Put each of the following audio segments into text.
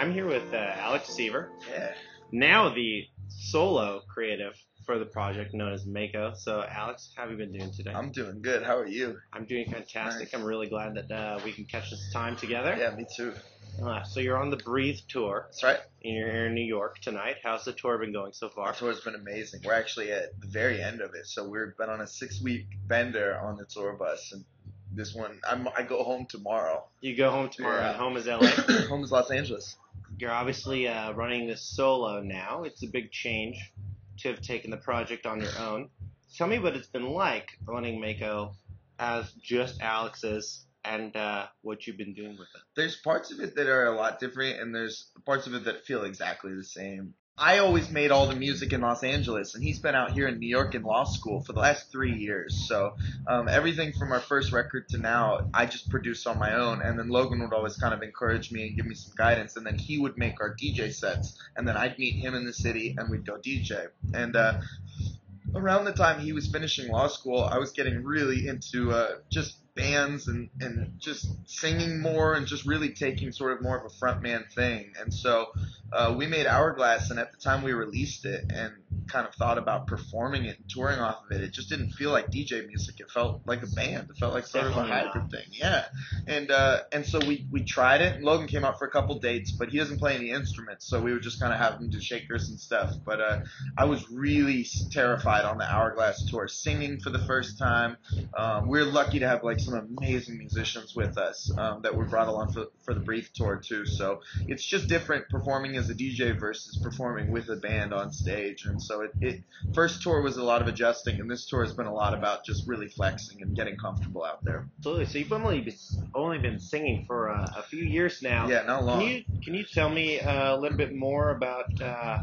I'm here with uh, Alex Seaver, Yeah. now the solo creative for the project known as Mako. So, Alex, how have you been doing today? I'm doing good. How are you? I'm doing fantastic. Nice. I'm really glad that uh, we can catch this time together. Yeah, me too. Uh, so, you're on the Breathe tour. That's right. and You're here in New York tonight. How's the tour been going so far? The tour's been amazing. We're actually at the very end of it, so we've been on a six-week bender on the tour bus, and this one, I'm, I go home tomorrow. You go home tomorrow, Yeah. and home is LA. home is Los Angeles. You're obviously uh, running this solo now. It's a big change to have taken the project on your own. Tell me what it's been like running Mako as just Alex's and uh, what you've been doing with it. There's parts of it that are a lot different, and there's parts of it that feel exactly the same. I always made all the music in Los Angeles, and he's been out here in New York in law school for the last three years. So um, everything from our first record to now, I just produced on my own, and then Logan would always kind of encourage me and give me some guidance, and then he would make our DJ sets, and then I'd meet him in the city, and we'd go DJ. And uh, around the time he was finishing law school, I was getting really into uh, just bands and, and just singing more and just really taking sort of more of a frontman thing. And so uh, we made Hourglass, and at the time we released it and kind of thought about performing it and touring off of it, it just didn't feel like DJ music. It felt like a band. It felt like sort of a Definitely hybrid thing. Yeah. And uh, and so we, we tried it. And Logan came out for a couple dates, but he doesn't play any instruments, so we would just kind of have him do shakers and stuff. But uh, I was really terrified on the Hourglass tour, singing for the first time. Um, we're lucky to have like some amazing musicians with us um, that we brought along for, for the Breathe tour too. So it's just different performing as a DJ versus performing with a band on stage. And so it, it first tour was a lot of adjusting, and this tour has been a lot about just really flexing and getting comfortable out there. Absolutely. So you've only been, only been singing for uh, a few years now. Yeah, not long. Can you can you tell me uh, a little bit more about uh,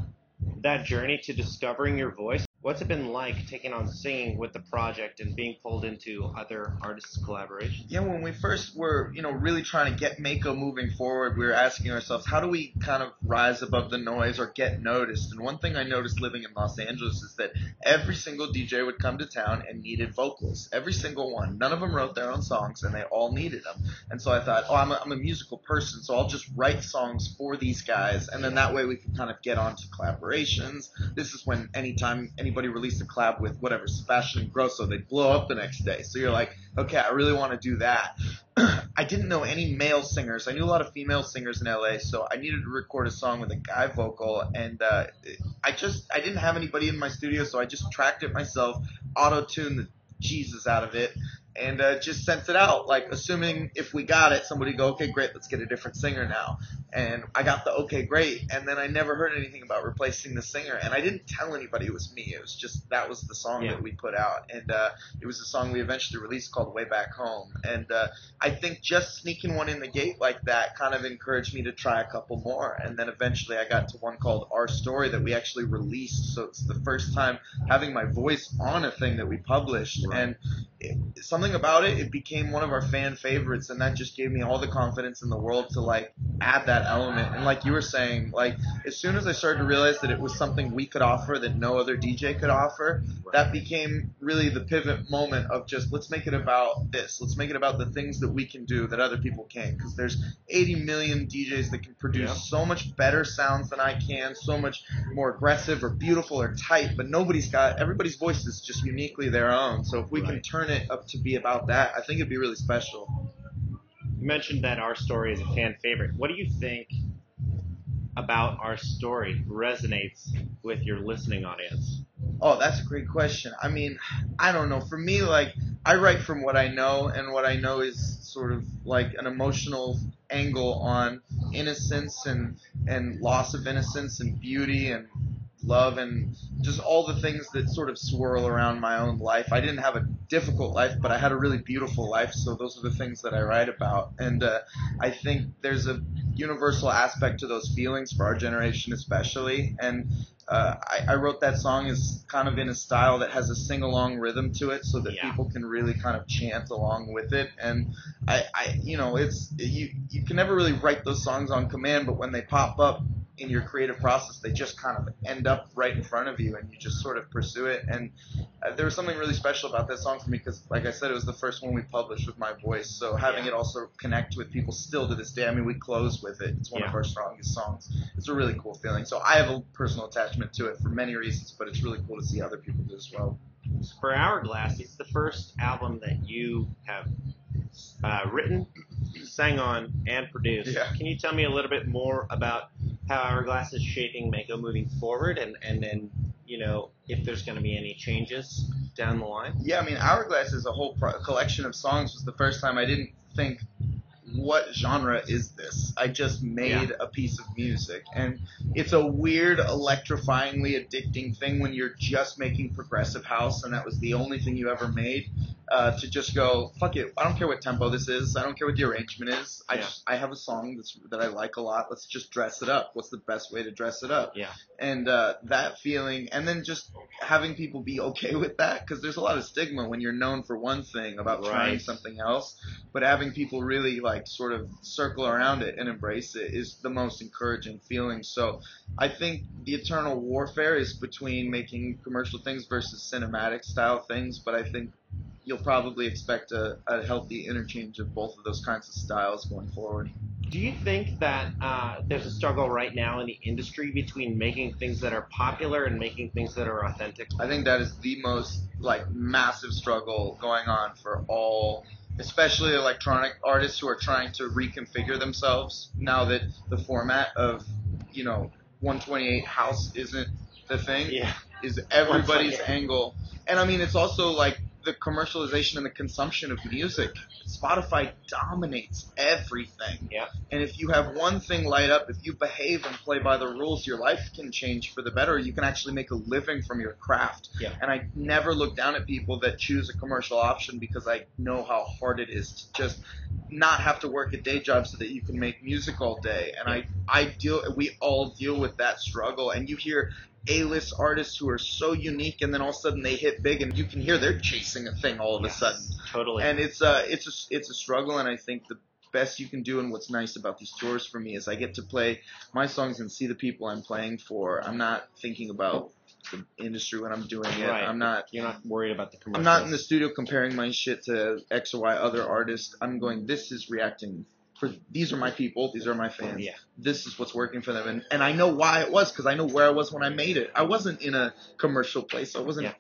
that journey to discovering your voice? What's it been like taking on singing with the project and being pulled into other artists' collaborations? Yeah, when we first were, you know, really trying to get Mako moving forward, we were asking ourselves, how do we kind of rise above the noise or get noticed? And one thing I noticed living in Los Angeles is that every single DJ would come to town and needed vocals. Every single one. None of them wrote their own songs, and they all needed them. And so I thought, oh, I'm a, I'm a musical person, so I'll just write songs for these guys, and then that way we can kind of get onto collaborations. This is when anytime anybody released a collab with whatever Sebastian Ingrosso, they'd blow up the next day. So you're like, okay, I really want to do that. I didn't know any male singers. I knew a lot of female singers in LA, so I needed to record a song with a guy vocal, and uh, I just I didn't have anybody in my studio, so I just tracked it myself, auto tuned the Jesus out of it, and uh, just sent it out, like assuming if we got it, somebody go, okay, great, let's get a different singer now. And I got the okay, great, and then I never heard anything about replacing the singer, and I didn't tell anybody it was me. It was just that was the song Yeah. that we put out, and uh, it was a song we eventually released called Way Back Home. And uh, I think just sneaking one in the gate like that kind of encouraged me to try a couple more, and then eventually I got to one called Our Story that we actually released. So it's the first time having my voice on a thing that we published, Right. and it, something about it, it became one of our fan favorites, and that just gave me all the confidence in the world to like add that element. And like you were saying, like as soon as I started to realize that it was something we could offer that no other DJ could offer, that became really the pivot moment of just let's make it about this. Let's make it about the things that we can do that other people can't. Because there's 80 million DJs that can produce Yeah. so much better sounds than I can, so much more aggressive or beautiful or tight, but nobody's got everybody's voice is just uniquely their own. So if we can turn it up to be about that, I think it'd be really special. Mentioned that our story is a fan favorite. What do you think about our story resonates with your listening audience? Oh, that's a great question. I mean, I don't know. For me, like, I write from what I know, and what I know is sort of like an emotional angle on innocence and, and loss of innocence and beauty and love and just all the things that sort of swirl around my own life. I didn't have a difficult life, but I had a really beautiful life, so those are the things that I write about. And uh, I think there's a universal aspect to those feelings for our generation, especially. And uh, I, I wrote that song is kind of in a style that has a sing along rhythm to it, so that Yeah. people can really kind of chant along with it. And I, I, you know, it's you you can never really write those songs on command, but when they pop up in your creative process, they just kind of end up right in front of you, and you just sort of pursue it. And uh, there was something really special about that song for me because, like I said, it was the first one we published with my voice. So having Yeah. it also connect with people still to this day. I mean, we close with it. It's one of our strongest songs. It's a really cool feeling. So I have a personal attachment to it for many reasons, but it's really cool to see other people do as well. For Hourglass, it's the first album that you have uh, written, sang on, and produced. Yeah. Can you tell me a little bit more about how Hourglass is shaping Mako moving forward, and and then you know if there's going to be any changes down the line? Yeah, I mean, Hourglass is a whole pro- collection of songs. Was the first time I didn't think, what genre is this? I just made a piece of music, and it's a weird, electrifyingly addicting thing when you're just making progressive house, and that was the only thing you ever made. Uh, to just go, fuck it. I don't care what tempo this is. I don't care what the arrangement is. I Yeah. just, I have a song that's, that I like a lot. Let's just dress it up. What's the best way to dress it up? Yeah. And uh, that feeling, and then just having people be okay with that, because there's a lot of stigma when you're known for one thing about trying something else, but having people really like sort of circle around it and embrace it is the most encouraging feeling. So I think the eternal warfare is between making commercial things versus cinematic style things, but I think you'll probably expect a, a healthy interchange of both of those kinds of styles going forward. Do you think that uh, there's a struggle right now in the industry between making things that are popular and making things that are authentic? I think that is the most like massive struggle going on for all, especially electronic artists who are trying to reconfigure themselves now that the format of you know 128 house isn't the thing. Yeah. Is everybody's angle, and I mean it's also like the commercialization and the consumption of music. Spotify dominates everything. Yeah. And if you have one thing light up, if you behave and play by the rules, your life can change for the better. You can actually make a living from your craft. Yeah. And I never look down at people that choose a commercial option because I know how hard it is to just not have to work a day job so that you can make music all day. And I, I deal, we all deal with that struggle. And you hear A-list artists who are so unique and then all of a sudden they hit big and you can hear they're chasing a thing all of a sudden. Totally. and it's a it's a it's a struggle and i think the best you can do and what's nice about these tours for me is i get to play my songs and see the people i'm playing for. I'm not thinking about the industry when i'm doing it. Right. i'm not You're not worried about the i'm not in the studio comparing my shit to x or y other artists. I'm going this is reacting for these are my people these are my fans Yeah. this is what's working for them and, and i know why it was because i know where i was when i made it i wasn't in a commercial place i wasn't Yeah.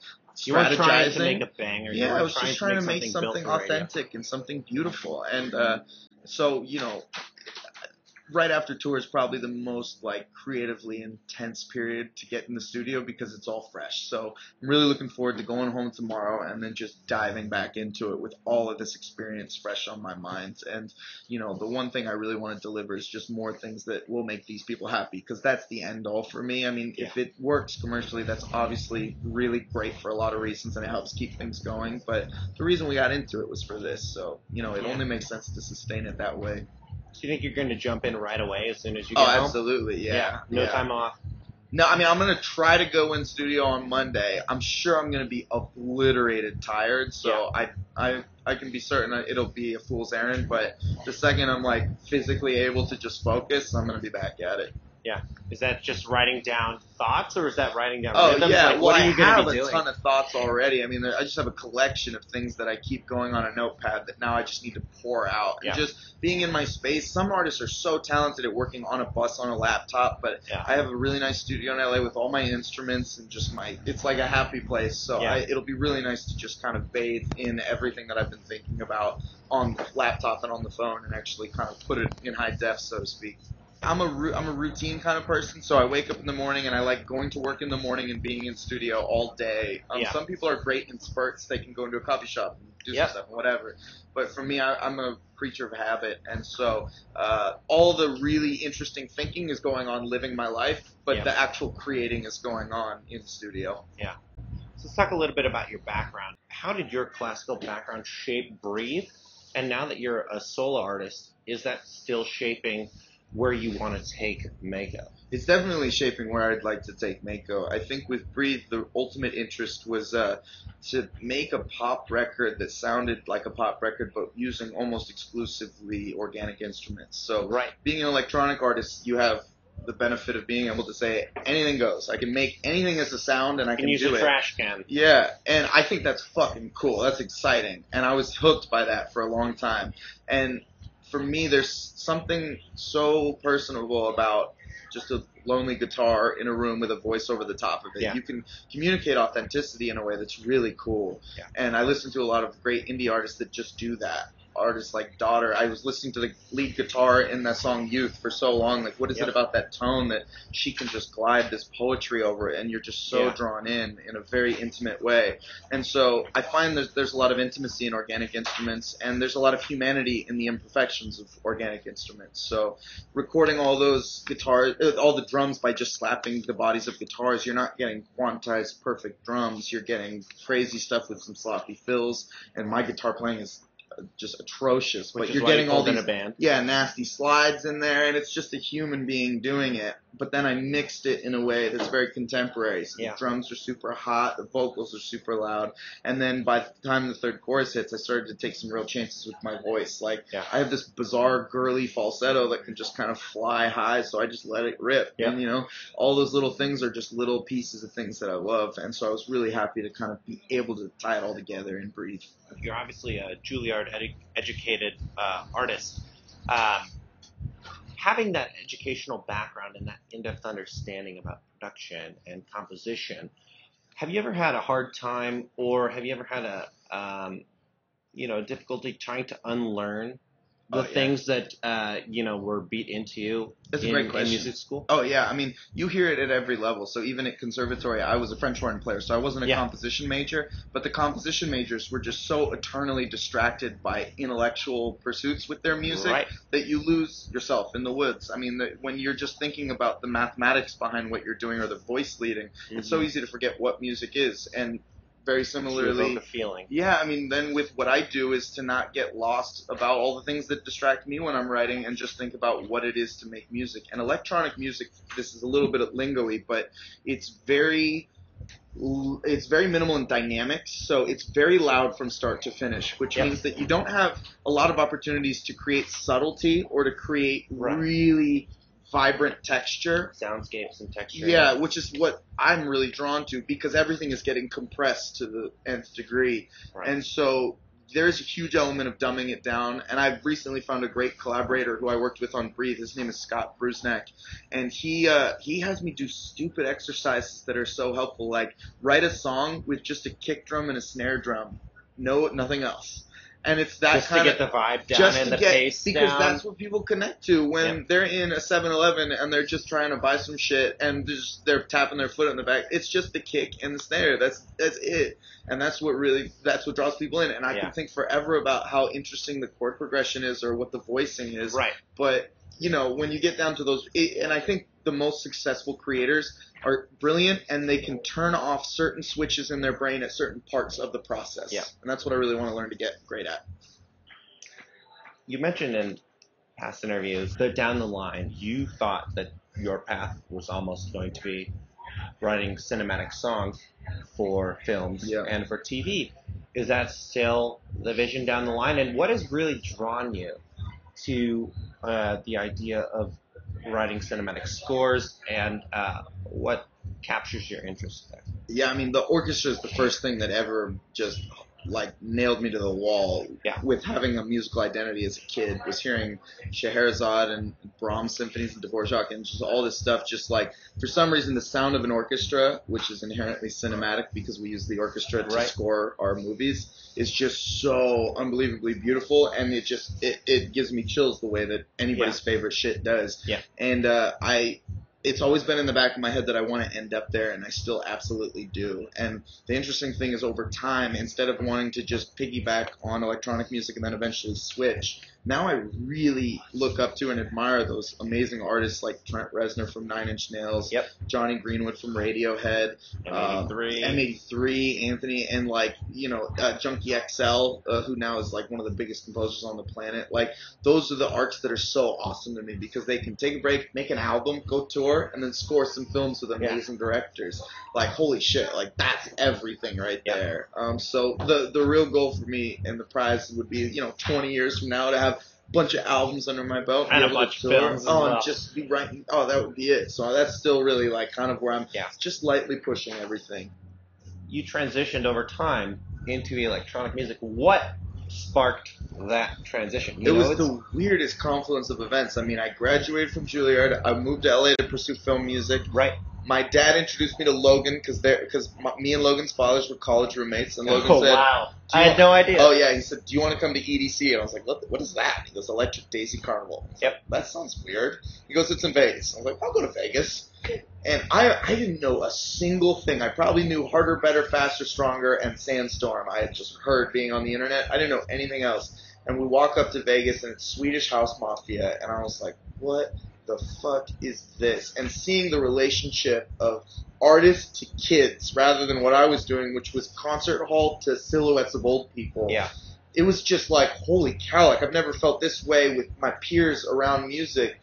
You weren't trying to strategizing. make a banger. Yeah, I was just trying to make something for radio. authentic and something beautiful. And uh, so, you know, right after tour is probably the most like creatively intense period to get in the studio because it's all fresh. So I'm really looking forward to going home tomorrow and then just diving back into it with all of this experience fresh on my mind. And you know, the one thing I really want to deliver is just more things that will make these people happy because that's the end all for me. I mean, if it works commercially, that's obviously really great for a lot of reasons and it helps keep things going. But the reason we got into it was for this. So, you know, it Yeah. only makes sense to sustain it that way. Do you think you're going to jump in right away as soon as you Oh, get home? Oh, absolutely. Yeah. No yeah. time off. No, I mean, I'm going to try to go in studio on Monday. I'm sure I'm going to be obliterated tired. So I, I, I can be certain it'll be a fool's errand. But the second I'm like physically able to just focus, I'm going to be back at it. Is that just writing down thoughts, or is that writing down Oh rhythms? yeah, Like, well what are I you going have be a doing? ton of thoughts already. I mean, I just have a collection of things that I keep going on a notepad that now I just need to pour out. Yeah. And just being in my space, some artists are so talented at working on a bus on a laptop, but Yeah. I have a really nice studio in LA with all my instruments and just my. It's like a happy place. So Yeah. I, it'll be really nice to just kind of bathe in everything that I've been thinking about on the laptop and on the phone and actually kind of put it in high def, so to speak. I'm a ru- I'm a routine kind of person, so I wake up in the morning and I like going to work in the morning and being in studio all day. Um, Yeah. Some people are great in spurts; they can go into a coffee shop and do Yep. some stuff, and whatever. But for me, I, I'm a creature of habit, and so uh, all the really interesting thinking is going on living my life, but Yeah. the actual creating is going on in studio. So let's talk a little bit about your background. How did your classical background shape Breathe? And now that you're a solo artist, is that still shaping where you want to take Mako? It's definitely shaping where I'd like to take Mako. I think with Breathe, the ultimate interest was uh, to make a pop record that sounded like a pop record, but using almost exclusively organic instruments. So Right. being an electronic artist, you have the benefit of being able to say anything goes. I can make anything as a sound, and I can can use do a it. trash can. Yeah, and I think that's fucking cool. That's exciting. And I was hooked by that for a long time. And for me, there's something so personable about just a lonely guitar in a room with a voice over the top of it. Yeah. You can communicate authenticity in a way that's really cool. Yeah. And I listen to a lot of great indie artists that just do that. Artists like Daughter. I was listening to the lead guitar in that song Youth for so long. Like, what is Yep. it about that tone that she can just glide this poetry over it and you're just so Yeah. drawn in in a very intimate way. And so I find there's, there's a lot of intimacy in organic instruments, and there's a lot of humanity in the imperfections of organic instruments. So recording all those guitars, uh, all the drums by just slapping the bodies of guitars, you're not getting quantized perfect drums. You're getting crazy stuff with some sloppy fills, and my guitar playing is just atrocious. Which but you're getting all these a band. yeah, nasty slides in there, and it's just a human being doing it. But then I mixed it in a way that's very contemporary. So Yeah. the drums are super hot, the vocals are super loud, and then by the time the third chorus hits, I started to take some real chances with my voice. Like Yeah. I have this bizarre girly falsetto that can just kind of fly high, so I just let it rip. Yeah. And you know, all those little things are just little pieces of things that I love, and so I was really happy to kind of be able to tie it all together and breathe. You're obviously a Juilliard edu- educated uh, artist. Um, having that educational background and that in-depth understanding about production and composition, have you ever had a hard time, or have you ever had a um, you know difficulty trying to unlearn the Oh, yeah. things that uh, you know were beat into you That's a in, great in question. music school? Oh yeah, I mean, you hear it at every level. So even at conservatory, I was a French horn player, so I wasn't a Yeah. composition major. But the composition majors were just so eternally distracted by intellectual pursuits with their music Right. that you lose yourself in the woods. I mean, the, when you're just thinking about the mathematics behind what you're doing or the voice leading, it's so Mhm. easy to forget what music is. And very similarly, a feeling. yeah, I mean, then with what I do is to not get lost about all the things that distract me when I'm writing and just think about what it is to make music. And electronic music, this is a little bit lingo-y, but it's very it's very minimal in dynamics, so it's very loud from start to finish, which Yep. means that you don't have a lot of opportunities to create subtlety or to create Right. really vibrant texture. Soundscapes and texture. Yeah, which is what I'm really drawn to because everything is getting compressed to the nth degree. Right. And so there's a huge element of dumbing it down. And I've recently found a great collaborator who I worked with on Breathe. His name is Scott Brusnak. And he, uh, he has me do stupid exercises that are so helpful. Like write a song with just a kick drum and a snare drum. No, nothing else. And it's that just to kind get of the vibe down just and to the get pace because down. that's what people connect to when Yeah. they're in a 7-Eleven and they're just trying to buy some shit and they're, just, they're tapping their foot on the back. It's just the kick and the snare. That's that's it, and that's what really that's what draws people in. And I Yeah. can think forever about how interesting the chord progression is or what the voicing is, right. but you know when you get down to those, it, and I think the most successful creators are brilliant and they can turn off certain switches in their brain at certain parts of the process. Yeah. and that's what I really want to learn to get great at. You mentioned in past interviews that down the line you thought that your path was almost going to be writing cinematic songs for films Yeah. and for TV. Is that still the vision down the line? And what has really drawn you to uh, the idea of writing cinematic scores and uh, what captures your interest there? Yeah, I mean the orchestra is the first thing that ever just like nailed me to the wall Yeah. with having a musical identity as a kid. Was hearing Scheherazade and Brahms symphonies and Dvorak and just all this stuff. Just like for some reason, the sound of an orchestra, which is inherently cinematic because we use the orchestra to Right. score our movies, is just so unbelievably beautiful, and it just it, it gives me chills the way that anybody's favorite shit does. Yeah. And uh, I it's always been in the back of my head that I want to end up there, and I still absolutely do. And the interesting thing is, over time, instead of wanting to just piggyback on electronic music and then eventually switch, now I really look up to and admire those amazing artists like Trent Reznor from Nine Inch Nails, Yep. Jonny Greenwood from Radiohead, um, M83. M83, Anthony, and like you know uh, Junkie XL, uh, who now is like one of the biggest composers on the planet. Like those are the arts that are so awesome to me because they can take a break, make an album, go tour, and then score some films with amazing directors. Like holy shit, like that's everything right Yeah. there. Um, so the the real goal for me and the prize would be you know 20 years from now to have bunch of albums under my belt, And a bunch of films Oh, well. and just be writing. Oh, that would be it. So that's still really like kind of where I'm Yeah. just lightly pushing everything. You transitioned over time into electronic music. What sparked that transition? You it was the weirdest confluence of events. I mean, I graduated from Juilliard. I moved to LA to pursue film music. right. My dad introduced me to Logan because because me and Logan's fathers were college roommates, and Logan oh said, wow! I had no idea. "Oh yeah," he said, "Do you want to come to EDC?" And I was like, "What? What is that?" He goes, "Electric Daisy Carnival." Yep. like, That sounds weird. He goes, "It's in Vegas." I was like, "I'll go to Vegas." And I I didn't know a single thing. I probably knew harder, better, faster, stronger, and Sandstorm. I had just heard being on the internet. I didn't know anything else. And we walk up to Vegas, and it's Swedish House Mafia, and I was like, "What the fuck is this?" And seeing the relationship of artists to kids rather than what I was doing, which was concert hall to silhouettes of old people. Yeah. It was just like, holy cow, like I've never felt this way with my peers around music.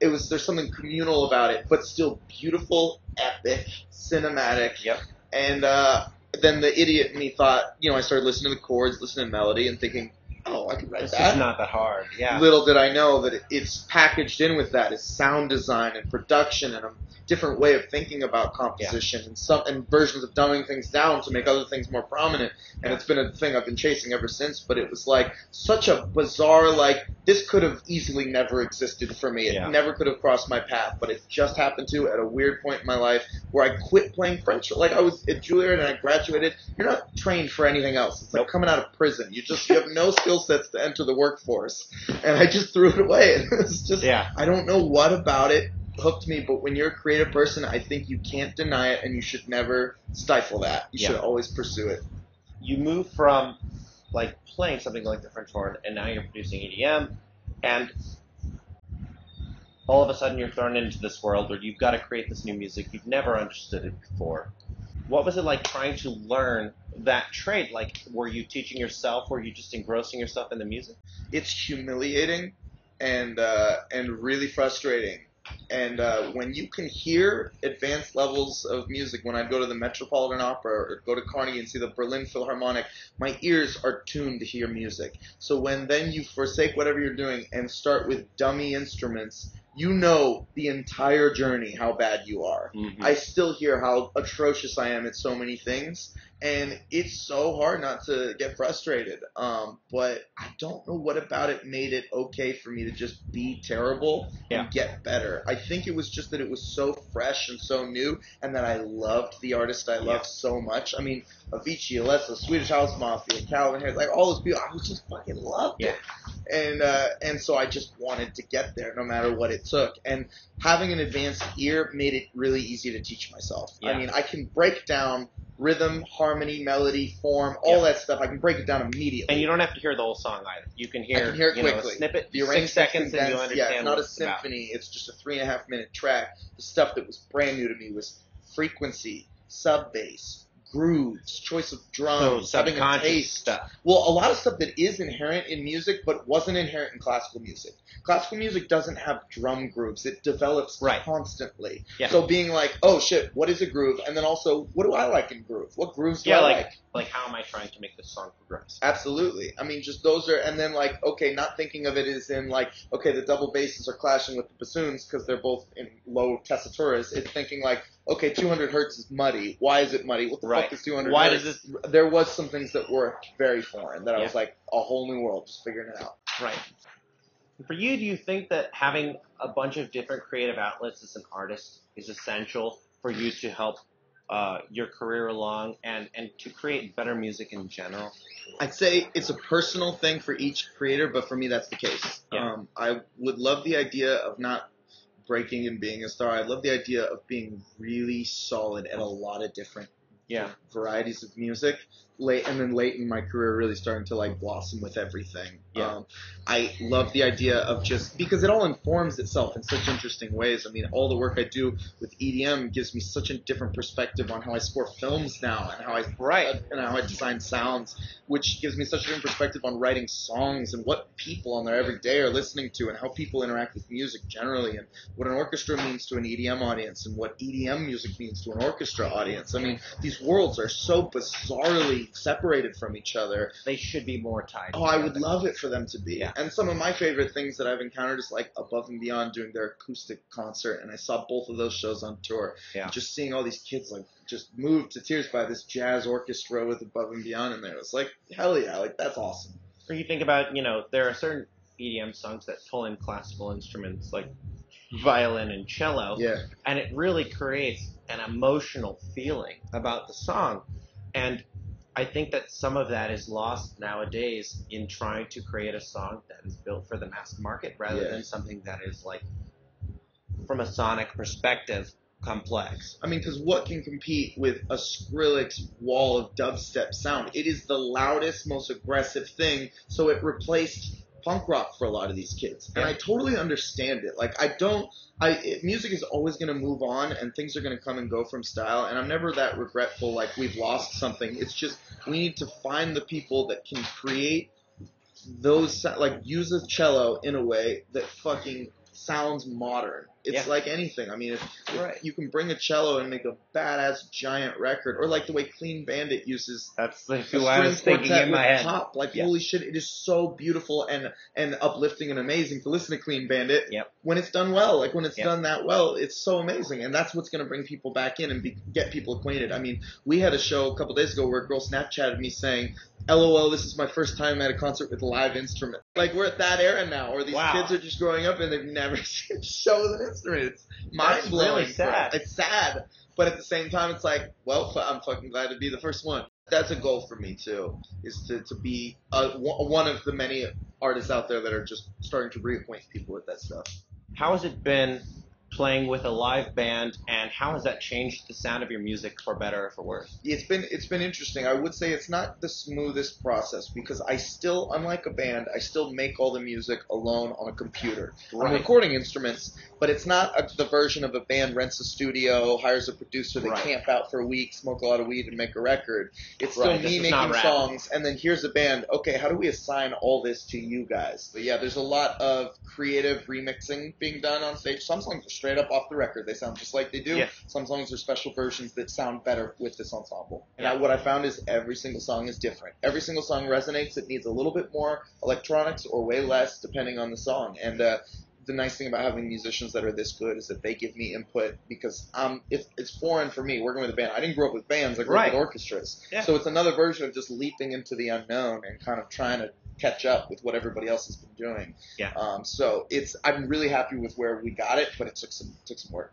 It was there's something communal about it, but still beautiful, epic, cinematic. Yep. And uh, then the idiot in me thought, you know, I started listening to the chords, listening to melody, and thinking, oh, I could write It's that. just not that hard. Yeah. Little did I know that it's packaged in with that is sound design and production and a different way of thinking about composition and some and versions of dumbing things down to make other things more prominent. And it's been a thing I've been chasing ever since. But it was like such a bizarre like this could have easily never existed for me. It Yeah. never could have crossed my path, but it just happened to at a weird point in my life where I quit playing French. Like I was at Juilliard and I graduated. You're not trained for anything else. It's like Nope. coming out of prison. You just you have no skill sets to enter the workforce and I just threw it away. It was just Yeah. I don't know what about it hooked me, but when you're a creative person, I think you can't deny it, and you should never stifle that. You Yeah. should always pursue it. You move from like playing something like the French horn, and now you're producing EDM, and all of a sudden you're thrown into this world where you've got to create this new music. You've never understood it before. What was it like trying to learn that trade? Like, were you teaching yourself? Were you just engrossing yourself in the music? It's humiliating and uh, and really frustrating. And uh, when you can hear advanced levels of music, when I go to the Metropolitan Opera or go to Carnegie and see the Berlin Philharmonic, my ears are tuned to hear music. So when then you forsake whatever you're doing and start with dummy instruments, you know the entire journey how bad you are. I still hear how atrocious I am at so many things, and it's so hard not to get frustrated. Um, but I don't know what about it made it okay for me to just be terrible Yeah. and get better. I think it was just that it was so fresh and so new, and that I loved the artist I loved Yeah. so much. I mean, Avicii, Alesso, Swedish House Mafia, Calvin Harris, like all those people, I was just fucking loved Yeah. it and uh, and so I just wanted to get there no matter what it took. And having an advanced ear made it really easy to teach myself. Yeah. I mean, I can break down rhythm, harmony, melody, form, all Yeah. that stuff. I can break it down immediately. And you don't have to hear the whole song either. You can hear, I can hear it you know, a quickly. snippet, the six seconds, and you understand Yeah, it's not a it's about. symphony. It's just a three and a half minute track. The stuff that was brand new to me was frequency, sub bass, grooves, choice of So drums, having a taste. stuff. Well, a lot of stuff that is inherent in music, but wasn't inherent in classical music. Classical music doesn't have drum grooves; it develops Right. constantly. Yeah. So being like, oh shit, what is a groove? And then also, what do I like in groove? What grooves do Yeah, I like- like? Like, how am I trying to make this song progress? Absolutely. I mean, just those are, and then like, okay, not thinking of it as in like, okay, the double basses are clashing with the bassoons because they're both in low tessituras. It's thinking like, okay, 200 hertz is muddy. Why is it muddy? What the Right. fuck is 200 Why hertz? does this? There was some things that were very foreign that I was like, a whole new world, just figuring it out. Right. For you, do you think that having a bunch of different creative outlets as an artist is essential for you to help uh, your career along and, and to create better music in general? I'd say it's a personal thing for each creator, but for me, that's the case. Yeah. Um, I would love the idea of not breaking and being a star. I love the idea of being really solid at a lot of different Yeah. varieties of music. Late and then late in my career, really starting to like blossom with everything. Yeah. Um, I love the idea of just because it all informs itself in such interesting ways. I mean, all the work I do with EDM gives me such a different perspective on how I score films now and how I Right. and how I design sounds, which gives me such a different perspective on writing songs and what people on their everyday are listening to and how people interact with music generally and what an orchestra means to an EDM audience and what EDM music means to an orchestra audience. I mean, these worlds are so bizarrely separated from each other. They should be more tied. Oh, I would love it for them to be. Yeah. And some of my favorite things that I've encountered is like Above and Beyond doing their acoustic concert, and I saw both of those shows on tour. Yeah. Just seeing all these kids like just moved to tears by this jazz orchestra with Above and Beyond in there. It was like hell yeah, like that's awesome. Or you think about, you know, there are certain EDM songs that pull in classical instruments like violin and cello, Yeah. and it really creates an emotional feeling about the song. And I think that some of that is lost nowadays in trying to create a song that is built for the mass market rather Yeah. than something that is like, from a sonic perspective, complex. I mean, because what can compete with a Skrillex wall of dubstep sound? It is the loudest, most aggressive thing, so it replaced punk rock for a lot of these kids, and Yeah. I totally understand it. Like, I don't. I it, music is always going to move on, and things are going to come and go from style, and I'm never that regretful. Like we've lost something. It's just we need to find the people that can create those like use a cello in a way that fucking sounds modern. It's Yeah. like anything. I mean, if, if Right. you can bring a cello and make a badass giant record, or like the way Clean Bandit uses That's like who I was thinking in my head. pop. Like Yeah. holy shit, it is so beautiful and and uplifting and amazing to listen to Clean Bandit. Yep. When it's done well, like when it's Yep. done that well, it's so amazing, and that's what's going to bring people back in and be, get people acquainted. I mean, we had a show a couple days ago where a girl Snapchatted me saying. LOL, this is my first time at a concert with live instrument. Like we're at that era now, where these Wow. kids are just growing up and they've never seen a show with an instrument. It's mind blowing. really sad. It's sad, but at the same time, it's like, well, I'm fucking glad to be the first one. That's a goal for me too, is to, to be uh, one one of the many artists out there that are just starting to reacquaint people with that stuff. How has it been playing with a live band, and how has that changed the sound of your music for better or for worse? It's been it's been interesting. I would say it's not the smoothest process because I still, unlike a band, I still make all the music alone on a computer. I'm recording instruments, but it's not a, the version of a band rents a studio, hires a producer, they Right. camp out for a week, smoke a lot of weed, and make a record. It's still Right, me making songs, and then here's a band. Okay, how do we assign all this to you guys? But yeah, there's a lot of creative remixing being done on stage. Some songs are straight up off the record; they sound just like they do. Yeah. Some songs are special versions that sound better with this ensemble. And I, what I found is every single song is different. Every single song resonates. It needs a little bit more electronics or way less, depending on the song. And uh, the nice thing about having musicians that are this good is that they give me input because um, it, it's foreign for me working with a band. I didn't grow up with bands. I grew Right. up with orchestras. Yeah. So it's another version of just leaping into the unknown and kind of trying to catch up with what everybody else has been doing. Yeah. Um, so it's I'm really happy with where we got it, but it took some took some work.